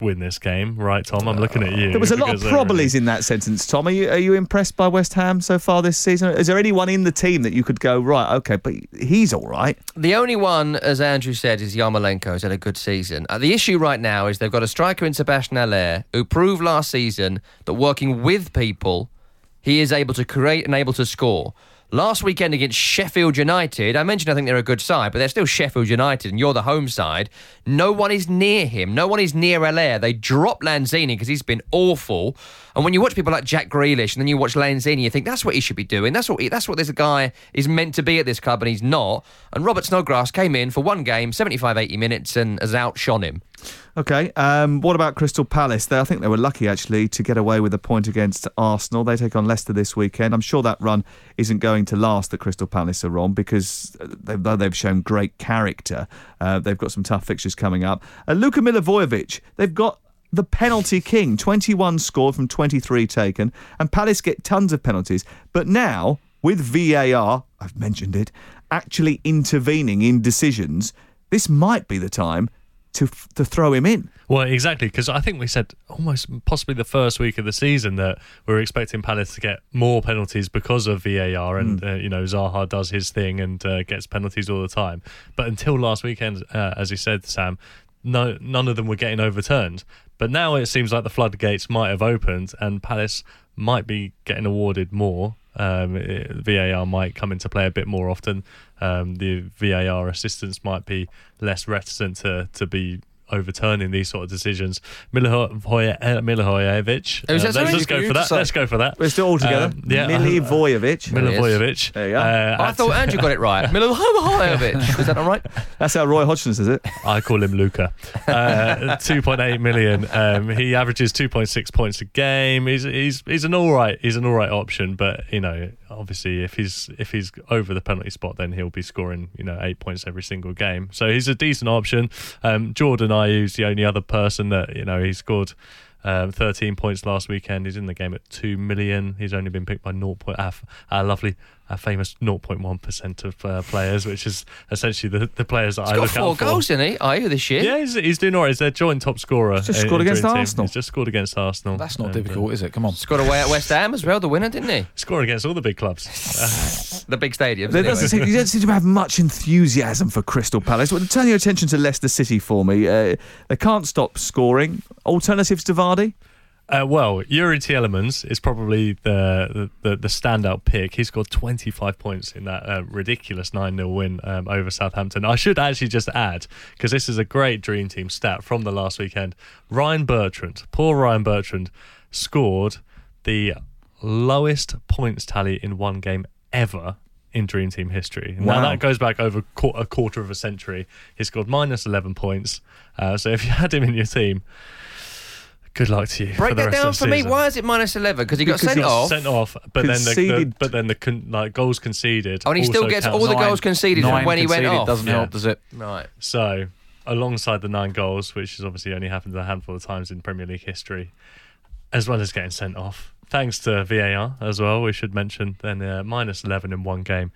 win this game, right, Tom? I'm looking at you. There was a lot of because they're probablys in that sentence, Tom. Are you, are you impressed by West Ham so far this season? Is there anyone in the team that you could go, right, okay, but he's all right? The only one, as Andrew said, is Yarmolenko, who's had a good season. Uh, the issue right now is they've got a striker in Sebastian Haller who proved last season that working with people, he is able to create and able to score. Last weekend against Sheffield United, I mentioned I think they're a good side, but they're still Sheffield United and you're the home side. No one is near him. No one is near Haller. They drop Lanzini because he's been awful. And when you watch people like Jack Grealish and then you watch Lanzini, you think that's what he should be doing. That's what he, that's what this guy is meant to be at this club, and he's not. And Robert Snodgrass came in for one game, 75, 80 minutes, and has outshone him. Okay. Um, what about Crystal Palace? They, I think they were lucky actually to get away with a point against Arsenal. They take on Leicester this weekend. I'm sure that run isn't going to last. That Crystal Palace are on because uh, they've, they've shown great character, uh, they've got some tough fixtures coming up. Uh, Luka Milivojevic, they've got. The penalty king, 21 scored from 23 taken, and Palace get tons of penalties. But now, with VAR, I've mentioned it, actually intervening in decisions, this might be the time to to throw him in. Well, exactly, because I think we said almost possibly the first week of the season that we were expecting Palace to get more penalties because of VAR, and uh, you know Zaha does his thing and uh, gets penalties all the time. But until last weekend, uh, as you said, Sam, no, none of them were getting overturned. But now it seems like the floodgates might have opened, and Palace might be getting awarded more. Um, it- VAR might come into play a bit more often. Um, the VAR assistants might be less reticent to to be overturning these sort of decisions. Milivoje- uh, Milivojevic. Who's uh, let's just go for that. Let's go for that. We're still all together. Um, yeah, Milivojevic. Milivojevic. There you go. Uh, I thought Andrew got it right. Milivojevic. Is that all right? That's how Roy Hodgson says it. I call him Luca. Uh, 2.8 million. Um, he averages 2.6 points a game. He's he's he's an all right he's an all right option, but you know obviously if he's if he's over the penalty spot, then he'll be scoring you know eight points every single game. So he's a decent option. Um, Jordan Ayew's the only other person that you know he scored. Um, 13 points last weekend. He's in the game at 2 million. He's only been picked by 0. Point, our, our lovely, our famous 0.1% of uh, players, which is essentially the, the players that He's I got look four out for. goals, didn't he? Ayew this year. Yeah, he's, he's doing all right. He's their joint top scorer. He's just in- scored in against Dream Team. Arsenal. He's just scored against Arsenal. That's not And, uh, difficult, is it? Come on. Scored away at West Ham as well, the winner, didn't he? Scored against all the big clubs. The big stadiums. There anyway. doesn't seem, you don't seem to have much enthusiasm for Crystal Palace. Well, turn your attention to Leicester City for me. Uh, they can't stop scoring. Alternatives to Vardy? Uh, well, Youri Tielemans is probably the, the, the standout pick. He scored 25 points in that uh, ridiculous 9 0 win um, over Southampton. I should actually just add, because this is a great Dream Team stat from the last weekend Ryan Bertrand, poor Ryan Bertrand, scored the lowest points tally in one game ever in Dream Team history. Now Wow. that goes back over a quarter of a century. He scored minus 11 points. Uh, so if you had him in your team, good luck to you. Break that down for the me. Why is it minus 11? Because he got sent off. Sent off, but then the, the Conceded. but then the con, like goals conceded. Oh, and he still gets counts. all the Nine- goals conceded from nine when he went off. Doesn't Yeah. help, does it? Right. So, alongside the nine goals, which has obviously only happened a handful of times in Premier League history, as well as getting sent off, thanks to VAR as well, we should mention, then uh, minus 11 in one game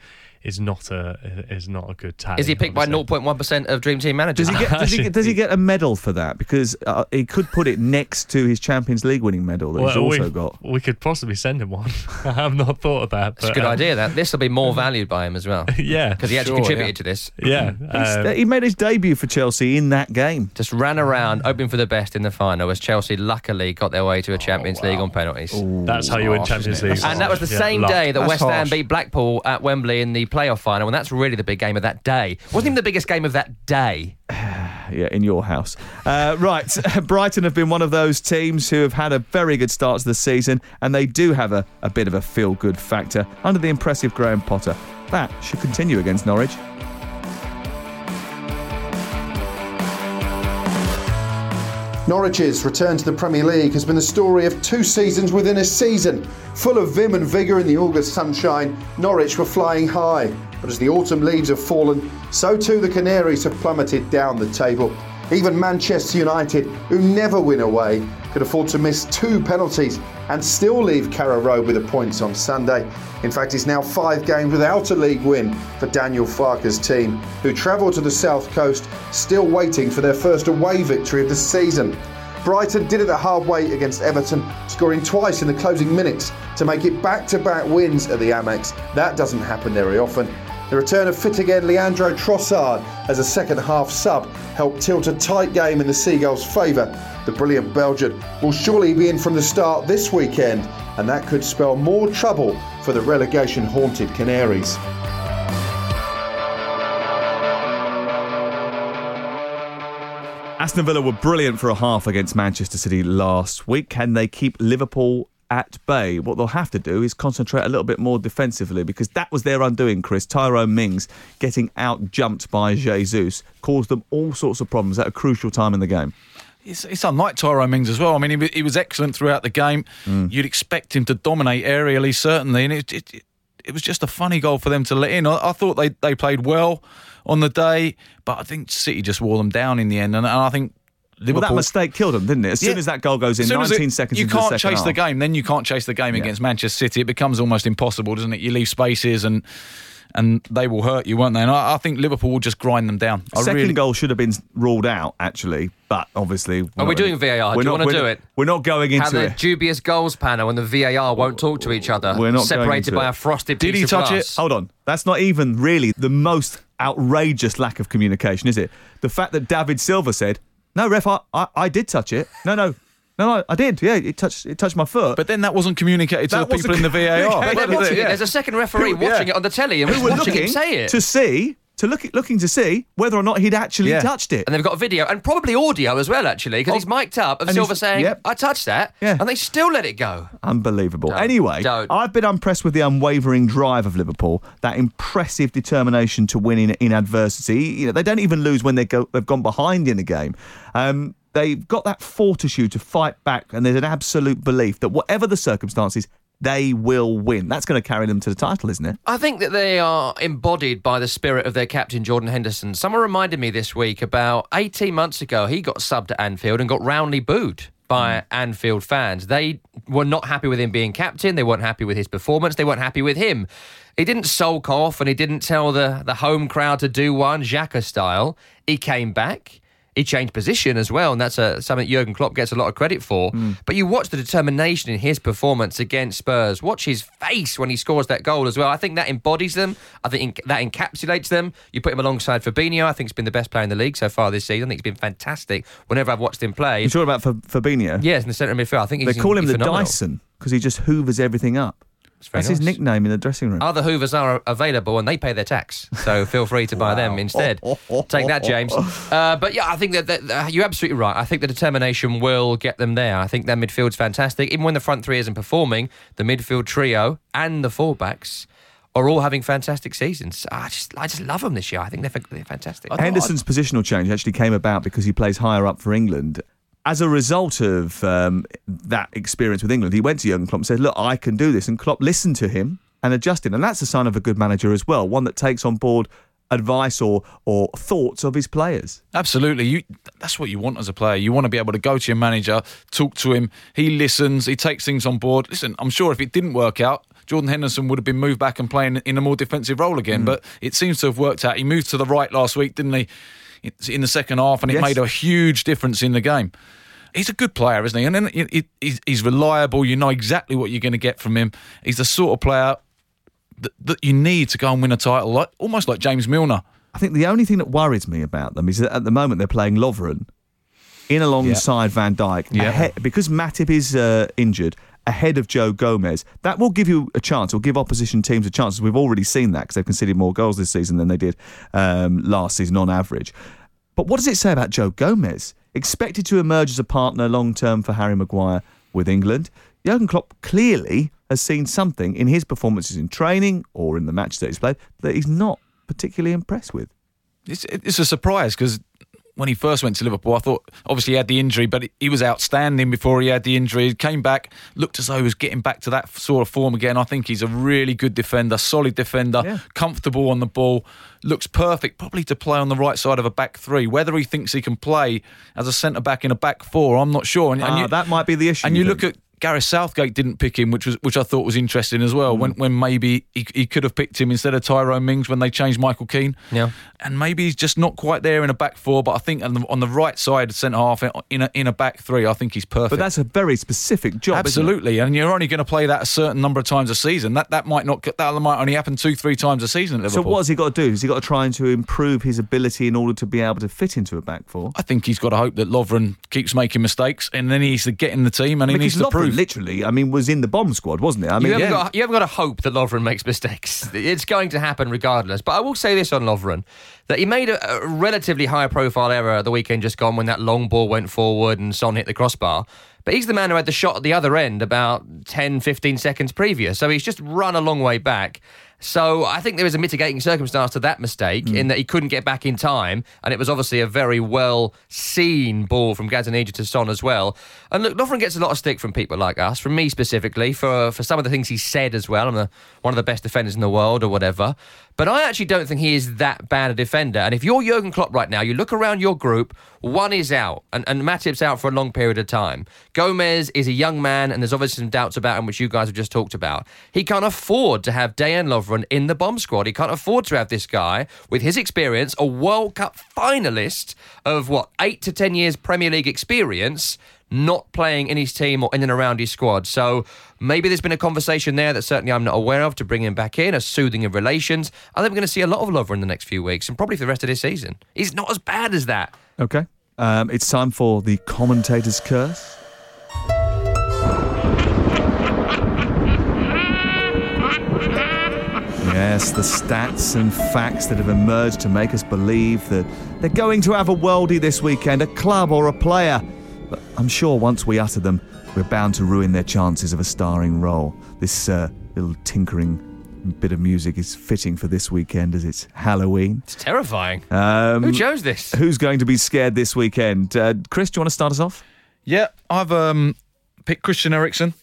is not a is not a good tally. Is he picked by 0.1% of Dream Team managers? Does he get does he does he get a medal for that? Because uh, he could put it next to his Champions League winning medal that he's also got. we could possibly send him one. I have not thought of that. It's a good um, idea. That this will be more valued by him as well. Yeah, because he actually Sure, contributed yeah. to this. Yeah, um, he made his debut for Chelsea in that game. Just ran around, hoping for the best in the final, as Chelsea luckily got their way to a Champions League on penalties. That's how you win Champions? League. And that was the Yeah, same luck. day that That's West Ham beat Blackpool at Wembley in the playoff final, and that's really the big game of that day. Wasn't even the biggest game of that day. Yeah, in your house. Uh, right, Brighton have been one of those teams who have had a very good start to the season, and they do have a, a bit of a feel good factor under the impressive Graham Potter. That should continue against Norwich. Norwich's return to the Premier League has been the story of two seasons within a season. Full of vim and vigour in the August sunshine, Norwich were flying high. But as the autumn leaves have fallen, so too the Canaries have plummeted down the table. Even Manchester United, who never win away, could afford to miss two penalties and still leave Carrow Road with the points on Sunday. In fact, it's now five games without a league win for Daniel Farke's team, who travel to the south coast, still waiting for their first away victory of the season. Brighton did it the hard way against Everton, scoring twice in the closing minutes to make it back to back wins at the Amex. That doesn't happen very often. The return of fit again Leandro Trossard as a second half sub helped tilt a tight game in the Seagulls' favour. The brilliant Belgian will surely be in from the start this weekend, and that could spell more trouble for the relegation haunted Canaries. Aston Villa were brilliant for a half against Manchester City last week. Can they keep Liverpool at bay? What they'll have to do is concentrate a little bit more defensively because that was their undoing, Chris. Tyrone Mings getting out jumped by Jesus caused them all sorts of problems at a crucial time in the game. It's, it's unlike Tyrone Mings as well. I mean, he, he was excellent throughout the game. Mm. You'd expect him to dominate aerially, certainly, and it, it, it, was just a funny goal for them to let in. I, I thought they, they played well on the day, but I think City just wore them down in the end, and, and I think Liverpool. Well, that mistake killed them, didn't it? As soon Yeah. as that goal goes in, As soon as 19 it- seconds You can't the chase the game. Then you can't chase the game against Manchester City. It becomes almost impossible, doesn't it? You leave spaces and and they will hurt you, won't they? And I, I think Liverpool will just grind them down. I Second really, goal should have been ruled out, actually, but obviously. Are we doing VAR? we're Do you not- want to do it? We're not going into it. Have the it. dubious goals panel and the VAR won't talk to each other. We're not going separated into by it. a frosted piece of sand. Did piece he of touch glass. it? Hold on. That's not even really the most outrageous lack of communication, is it? The fact that David Silva said, "No, ref, I, I, I did touch it. No, no, no, no, I did. Yeah, it touched, it touched my foot." But then that wasn't communicated to That the people in the VAR. communicated. They're watching it. Yeah. There's a second referee Who- yeah. watching it on the telly and Who who's were watching him say it. to see, to look, looking to see whether or not he'd actually Yeah. touched it. And they've got a video and probably audio as well, actually, because he's mic'd up of and Silva saying, yep. I touched that. Yeah. And they still let it go. Unbelievable. Don't. anyway, Don't. I've been impressed with the unwavering drive of Liverpool, that impressive determination to win in, in adversity. You know, they don't even lose when they go, they've gone behind in a game. Um, they've got that fortitude to fight back, and there's an absolute belief that whatever the circumstances, they will win. That's going to carry them to the title, isn't it? I think that they are embodied by the spirit of their captain, Jordan Henderson. Someone reminded me this week about 18 months ago, he got subbed at Anfield and got roundly booed by hmm. Anfield fans. They were not happy with him being captain. They weren't happy with his performance. They weren't happy with him. He didn't sulk off and he didn't tell the, the home crowd to do one, Xhaka style. He came back. He changed position as well, and that's a, something Jurgen Klopp gets a lot of credit for. Hmm. But you watch the determination in his performance against Spurs. Watch his face when he scores that goal as well. I think that embodies them. I think that encapsulates them. You put him alongside Fabinho. I think he's been the best player in the league so far this season. I think he's been fantastic whenever I've watched him play. You're talking about Fa- Fabinho? Yes, in the centre of midfield. I think They call him the phenomenal. Dyson because he just hoovers everything up. Very That's his nickname in the dressing room. Other Hoovers are available and they pay their tax, so feel free to buy them instead. Take that, James. Uh, but yeah, I think that, that uh, you're absolutely right. I think the determination will get them there. I think their midfield's fantastic. Even when the front three isn't performing, the midfield trio and the fullbacks are all having fantastic seasons. I just, I just love them this year. I think they're, they're fantastic. Henderson's positional change actually came about because he plays higher up for England. As a result of um, that experience with England, he went to Jurgen Klopp and said, "Look, I can do this." And Klopp listened to him and adjusted, and that's a sign of a good manager as well, one that takes on board advice or or thoughts of his players. Absolutely. You, that's what you want as a player. You want to be able to go to your manager, talk to him. He listens, he takes things on board. Listen, I'm sure if it didn't work out, Jordan Henderson would have been moved back and playing in a more defensive role again. Mm. But it seems to have worked out. He moved to the right last week, didn't he? In the second half, and it Yes. made a huge difference in the game. He's a good player, isn't he? And then he- he- he's, reliable. You know exactly what you're going to get from him. He's the sort of player that, that you need to go and win a title, like almost like James Milner. I think the only thing that worries me about them is that at the moment they're playing Lovren in alongside Van Dijk ahead, because Matip is uh, injured ahead of Joe Gomez. That will give you a chance. Will give opposition teams a chance. We've already seen that because they've conceded more goals this season than they did um, last season on average. But what does it say about Joe Gomez? Expected to emerge as a partner long term for Harry Maguire with England. Jurgen Klopp clearly has seen something in his performances in training or in the matches that he's played that he's not particularly impressed with. It's, it's a surprise because when he first went to Liverpool, I thought obviously he had the injury, but he was outstanding before he had the injury. He came back, looked as though he was getting back to that sort of form again. I think he's a really good defender, solid defender, comfortable on the ball, looks perfect, probably to play on the right side of a back three. Whether he thinks he can play as a centre back in a back four, I'm not sure. And, and Ah, you- that might be the issue. and you then. look at Gareth Southgate didn't pick him, which was which I thought was interesting as well. Mm. When when maybe he, he could have picked him instead of Tyrone Mings when they changed Michael Keane. Yeah. And maybe he's just not quite there in a back four, but I think on the, on the right side, centre half in a in a back three, I think he's perfect. But that's a very specific job. Absolutely, and you're only going to play that a certain number of times a season. That that might not that might only happen two three times a season at So what has he got to do? Has he got to try and to improve his ability in order to be able to fit into a back four? I think he's got to hope that Lovren keeps making mistakes, and then he needs to get in the team, and he needs to Lovren prove. Literally, I mean, was in the bomb squad, wasn't it? I mean, you, haven't yeah. got, you haven't got to hope that Lovren makes mistakes. It's going to happen regardless. But I will say this on Lovren that he made a, a relatively high profile error the weekend just gone when that long ball went forward and Son hit the crossbar. But he's the man who had the shot at the other end about 10, 15 seconds previous. So he's just run a long way back. So I think there is a mitigating circumstance to that mistake hmm. in that he couldn't get back in time, and it was obviously a very well seen ball from Gazaniga to Son as well. And look, Lovren gets a lot of stick from people like us, from me specifically, for for some of the things he said as well. I'm the, one of the best defenders in the world or whatever. But I actually don't think he is that bad a defender. And if you're Jurgen Klopp right now, you look around your group, one is out, and, and Matip's out for a long period of time. Gomez is a young man, and there's obviously some doubts about him, which you guys have just talked about. He can't afford to have Dejan Lovren in the bomb squad. He can't afford to have this guy, with his experience, a World Cup finalist of what, eight to 10 years Premier League experience, not playing in his team or in and around his squad. So maybe there's been a conversation there that certainly I'm not aware of to bring him back in, a soothing of relations. I think we're going to see a lot of Lovren the next few weeks and probably for the rest of this season. He's not as bad as that. Okay. Um, it's time for the commentator's curse. Yes, the stats and facts that have emerged to make us believe that they're going to have a worldie this weekend, a club or a player. But I'm sure once we utter them, we're bound to ruin their chances of a starring role. This uh, little tinkering bit of music is fitting for this weekend as it's Halloween. It's terrifying. Um, Who chose this? Who's going to be scared this weekend? Uh, Chris, do you want to start us off? Yeah, I've um, picked Christian Eriksen.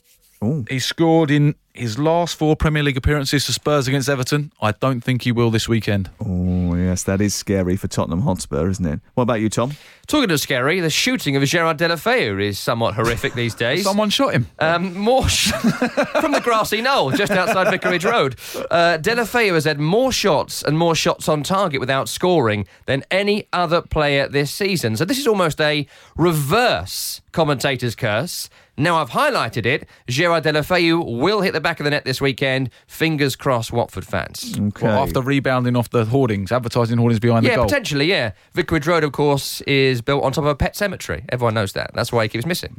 He scored in his last four Premier League appearances for Spurs against Everton. I don't think he will this weekend. Oh, yes, that is scary for Tottenham Hotspur, isn't it? What about you, Tom? Talking of scary, the shooting of Gerard Deulofeu is somewhat horrific these days. Someone shot him. Um, more sh- from the grassy knoll just outside Vicarage Road. Uh, Deulofeu has had more shots and more shots on target without scoring than any other player this season. So this is almost a reverse commentator's curse. Now I've highlighted it. Gerard Deulofeu will hit the back of the net this weekend. Fingers crossed, Watford fans. Okay. Well, after rebounding off the hoardings, advertising hoardings behind Yeah, the goal. Yeah, potentially, yeah. Vicarage Road, of course, is built on top of a pet cemetery. Everyone knows that. That's why he keeps missing.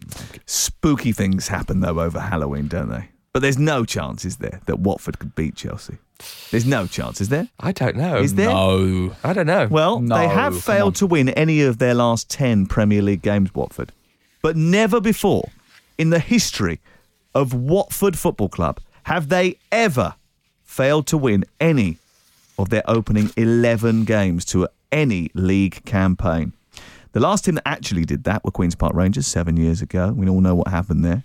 Spooky things happen, though, over Halloween, don't they? But there's no chance, is there, that Watford could beat Chelsea? There's no chance, is there? I don't know. Is there? No. I don't know. Well, No, they have failed to win any of their last 10 Premier League games, Watford. But never before in the history of Watford Football Club have they ever failed to win any of their opening 11 games to any league campaign. The last team that actually did that were Queen's Park Rangers seven years ago. We all know what happened there.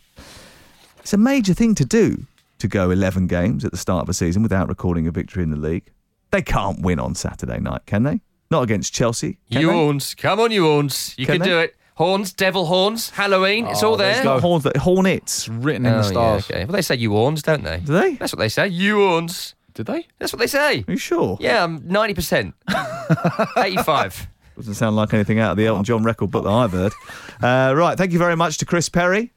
It's a major thing to do to go 11 games at the start of a season without recording a victory in the league. They can't win on Saturday night, can they? Not against Chelsea. You they? owns. Come on, you owns. You Can can, do it. Horns, devil horns, Halloween. It's Oh, all there. there's go. Horns, hornets written in Oh, the yeah, stars. okay. Well, they say you horns, don't they? Do they? That's what they say. You horns. Did they? That's what they say. Are you sure? Yeah, I'm 90%. 85. Doesn't sound like anything out of the Elton John record book that I've heard. Uh, right, thank you very much to Chris Perry.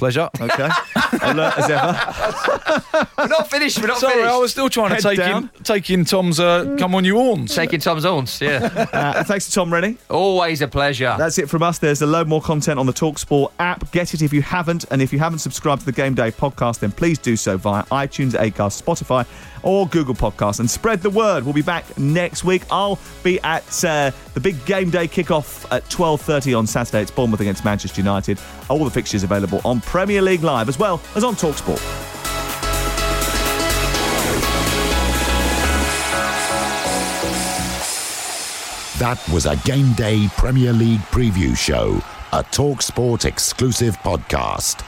Pleasure. Okay. Alert as ever. We're not finished. We're not Sorry, finished. I was still trying to take down. in, take in Tom's uh, come on you horns. Taking Tom's horns, yeah. Uh, thanks to Tom Rennie. Always a pleasure. That's it from us. There's a load more content on the Talksport app. Get it if you haven't. And if you haven't subscribed to the Game Day podcast, then please do so via iTunes, Acast, Spotify, or Google Podcasts. And spread the word. We'll be back next week. I'll be at uh, the big Game Day kickoff at 12.30 on Saturday. It's Bournemouth against Manchester United. All the fixtures available on Premier League Live as well as on Talksport. That was a Game Day Premier League preview show, a TalkSport exclusive podcast.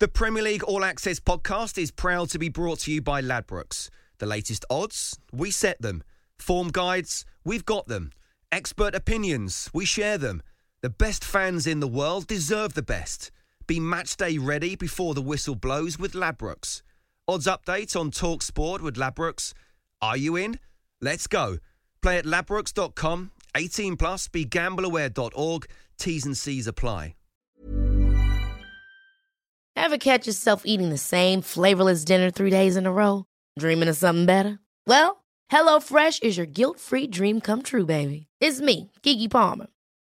The Premier League All Access podcast is proud to be brought to you by Ladbrokes. The latest odds, we set them. Form guides, we've got them. Expert opinions, we share them. The best fans in the world deserve the best. Be match day ready before the whistle blows with Ladbrokes. Odds update on Talk Sport with Ladbrokes. Are you in? Let's go. Play at ladbrokes.com. 18 plus. be gambleaware.org. T's and C's apply. Ever catch yourself eating the same flavorless dinner three days in a row? Dreaming of something better? Well, HelloFresh is your guilt free dream come true, baby. It's me, Keke Palmer.